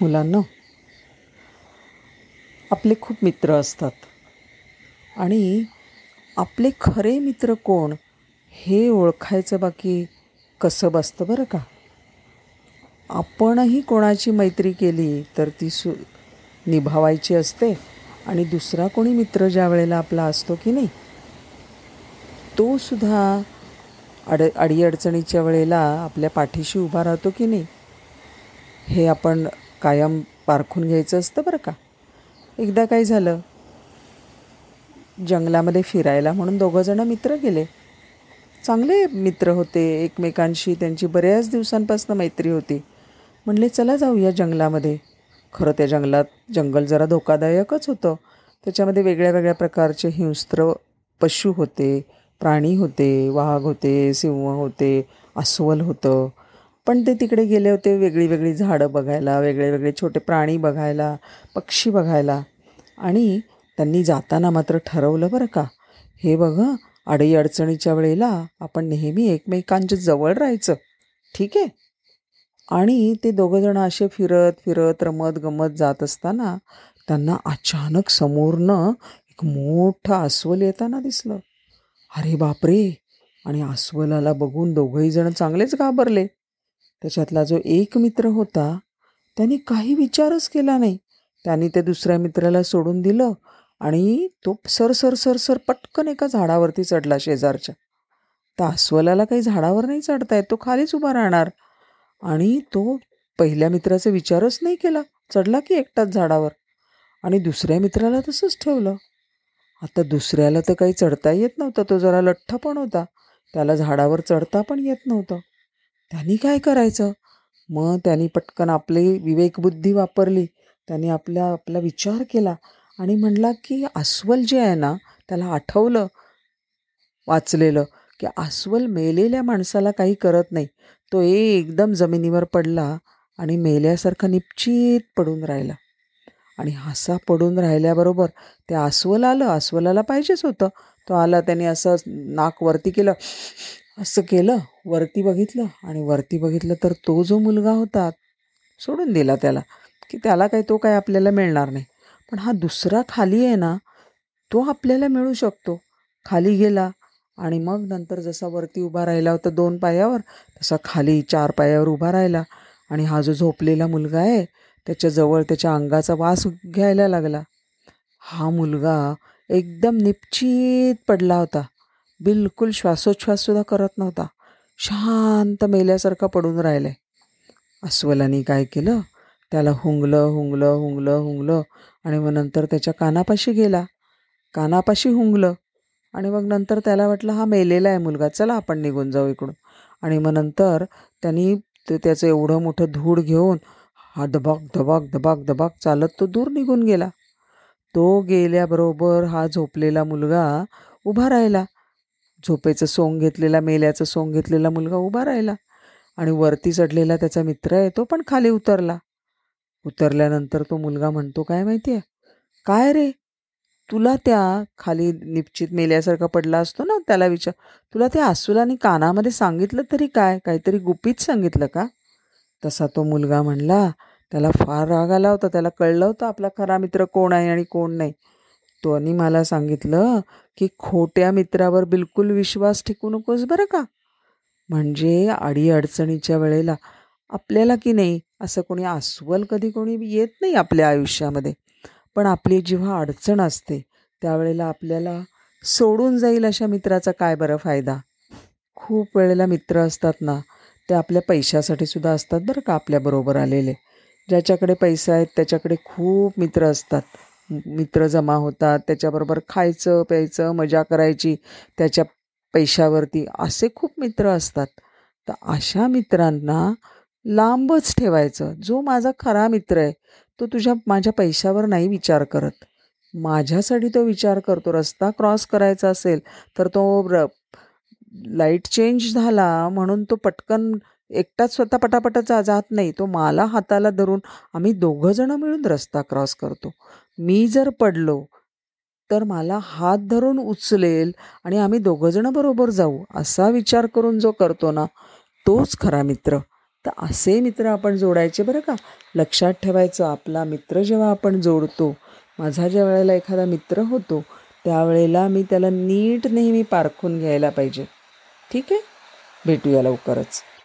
मुलांना. आपले खूप मित्र असतात. आणि आपले खरे मित्र कोण हे ओळखायचं बाकी कसं बसतं बरं का? आपणही कोणाची मैत्री केली तर ती सु निभावायची असते आणि दुसरा कोणी मित्र ज्या वेळेला आपला असतो की नाही तो सुद्धा अड अडीअडचणीच्या वेळेला आपल्या पाठीशी उभा राहतो की नाही हे आपण कायम पारखून घ्यायचं असतं बरं का? एकदा काय झालं? जंगलामध्ये फिरायला म्हणून दोघंजणं मित्र गेले. चांगले मित्र होते एकमेकांशी त्यांची बऱ्याच दिवसांपासून मैत्री होती. म्हणले चला जाऊया जंगलामध्ये. खरं त्या जंगलात जंगल जरा धोकादायकच होतं. त्याच्यामध्ये वेगळ्या वेगळ्या प्रकारचे हिंस्त्र पशु होते प्राणी होते वाघ होते सिंह होते अस्वल होतं. पण ते तिकडे गेले होते वेगळी वेगळी झाडं बघायला वेगळे वेगळे छोटे प्राणी बघायला पक्षी बघायला. आणि त्यांनी जाताना मात्र ठरवलं बरं का हे बघा अडीअडचणीच्या वेळेला आपण नेहमी एकमेकांच्या जवळ राहायचं. ठीक आहे? आणि ते दोघंजणं असे फिरत फिरत रमत गमत जात असताना त्यांना अचानक समोरनं एक मोठं अस्वल येताना दिसलं. अरे बापरे! आणि अस्वलाला बघून दोघंही जण चांगलेच घाबरले. त्याच्यातला जो एक मित्र होता त्यांनी काही विचारच केला नाही. त्याने ते दुसऱ्या मित्राला सोडून दिलं आणि तो सर सर सर सर पटकन एका झाडावरती चढला शेजारच्या. त्या अस्वलाला काही झाडावर नाही चढता येत तो खालीच उभा राहणार. आणि तो पहिल्या मित्राचा विचारच नाही केला. चढला की एकटाच झाडावर. आणि दुसऱ्या मित्राला तसंच ठेवलं. आता दुसऱ्याला तर काही चढता येत नव्हतं. तो जरा लठ्ठ पण होता. त्याला झाडावर चढता पण येत नव्हतं. त्यांनी काय करायचं? मग त्यांनी पटकन आपली विवेकबुद्धी वापरली. त्यांनी आपला आपला विचार केला आणि म्हणला की अस्वल जे आहे ना त्याला आठवलं वाचलेलं की अस्वल मेलेल्या माणसाला काही करत नाही. तो एकदम जमिनीवर पडला आणि मेल्यासारखा निश्चित पडून राहिला. आणि हसा पडून राहिल्याबरोबर ते अस्वल आलं. अस्वलाला पाहिजेच होतं. तो आला त्याने असं नाक वरती केलं. असं केलं वरती बघितलं आणि वरती बघितलं तर तो जो मुलगा होता सोडून दिला त्याला की त्याला काही तो काय आपल्याला मिळणार नाही. पण हा दुसरा खाली आहे ना तो आपल्याला मिळू शकतो. खाली गेला आणि मग नंतर जसा वरती उभा राहिला होता दोन पायावर तसा खाली चार पायावर उभा राहिला आणि हा जो झोपलेला मुलगा आहे त्याच्याजवळ त्याच्या अंगाचा वास घ्यायला लागला. हा मुलगा एकदम निपचित पडला होता. बिलकुल श्वासोच्छ्वाससुद्धा करत नव्हता. शांत मेल्यासारखा पडून राहिला आहे अस्वलानी काय केलं? त्याला हुंगलं हुंगलं हुंगलं हुंगलं आणि मग नंतर त्याच्या कानापाशी गेला. कानापाशी हुंगलं आणि मग नंतर त्याला वाटलं हा मेलेला आहे मुलगा चला आपण निघून जाऊ इकडून. आणि मग नंतर त्यांनी ते त्याचं एवढं मोठं धूळ घेऊन हा दबाक दबाक दबाक दबाक चालत तो दूर निघून गेला. तो गेल्याबरोबर हा झोपलेला मुलगा उभा राहिला. झोपेचं सोंग घेतलेला मेल्याचं सोंग घेतलेला मुलगा उभा राहिला आणि वरती चढलेला त्याचा मित्र आहे तो पण खाली उतरला. उतरल्यानंतर तो मुलगा म्हणतो काय माहिती आहे? काय रे? तुला त्या खाली निश्चित मेल्यासारखा पडला असतो ना त्याला विचार. तुला त्या अस्वलाने कानामध्ये सांगितलं तरी काय? काहीतरी गुपित सांगितलं का? तसा तो मुलगा म्हणला त्याला फार राग आला होता. त्याला कळलं होतं आपला खरा मित्र कोण आहे आणि कोण नाही. तोनी मला सांगितलं की खोट्या मित्रावर बिलकुल विश्वास ठेवू नकोस बरं का? म्हणजे अडीअडचणीच्या वेळेला आपल्याला की नाही असं कोणी अस्वल कधी कोणी येत नाही आपल्या आयुष्यामध्ये. पण आपली जेव्हा अडचण असते त्यावेळेला आपल्याला सोडून जाईल अशा मित्राचा काय बरं फायदा? खूप वेळेला मित्र असतात ना ते आपल्या पैशासाठी सुद्धा असतात बरं का आपल्याबरोबर आलेले. ज्याच्याकडे पैसे आहेत त्याच्याकडे खूप मित्र असतात. मित्र जमा होतात त्याच्याबरोबर खायचं प्यायचं मजा करायची त्याच्या पैशावरती असे खूप मित्र असतात. तर अशा मित्रांना लांबच ठेवायचं. जो माझा खरा मित्र आहे तो तुझ्या माझ्या पैशावर नाही विचार करत. माझ्यासाठी तो विचार करतो. रस्ता क्रॉस करायचा असेल तर तो र लाइट चेंज झाला म्हणून तो पटकन एकटाच स्वतः पटापटा जा जात नाही. तो मला हाताला धरून आम्ही दोघंजणं मिळून रस्ता क्रॉस करतो. मी जर पडलो तर मला हात धरून उचलेल आणि आम्ही दोघंजणं बरोबर जाऊ असा विचार करून जो करतो ना तोच खरा मित्र. तर असे मित्र आपण जोडायचे बरं का. लक्षात ठेवायचं आपला मित्र जेव्हा आपण जोडतो माझा ज्या वेळेला एखादा मित्र होतो त्यावेळेला मी त्याला नीट नेहमी पारखून घ्यायला पाहिजे. ठीक आहे? भेटूया लवकरच.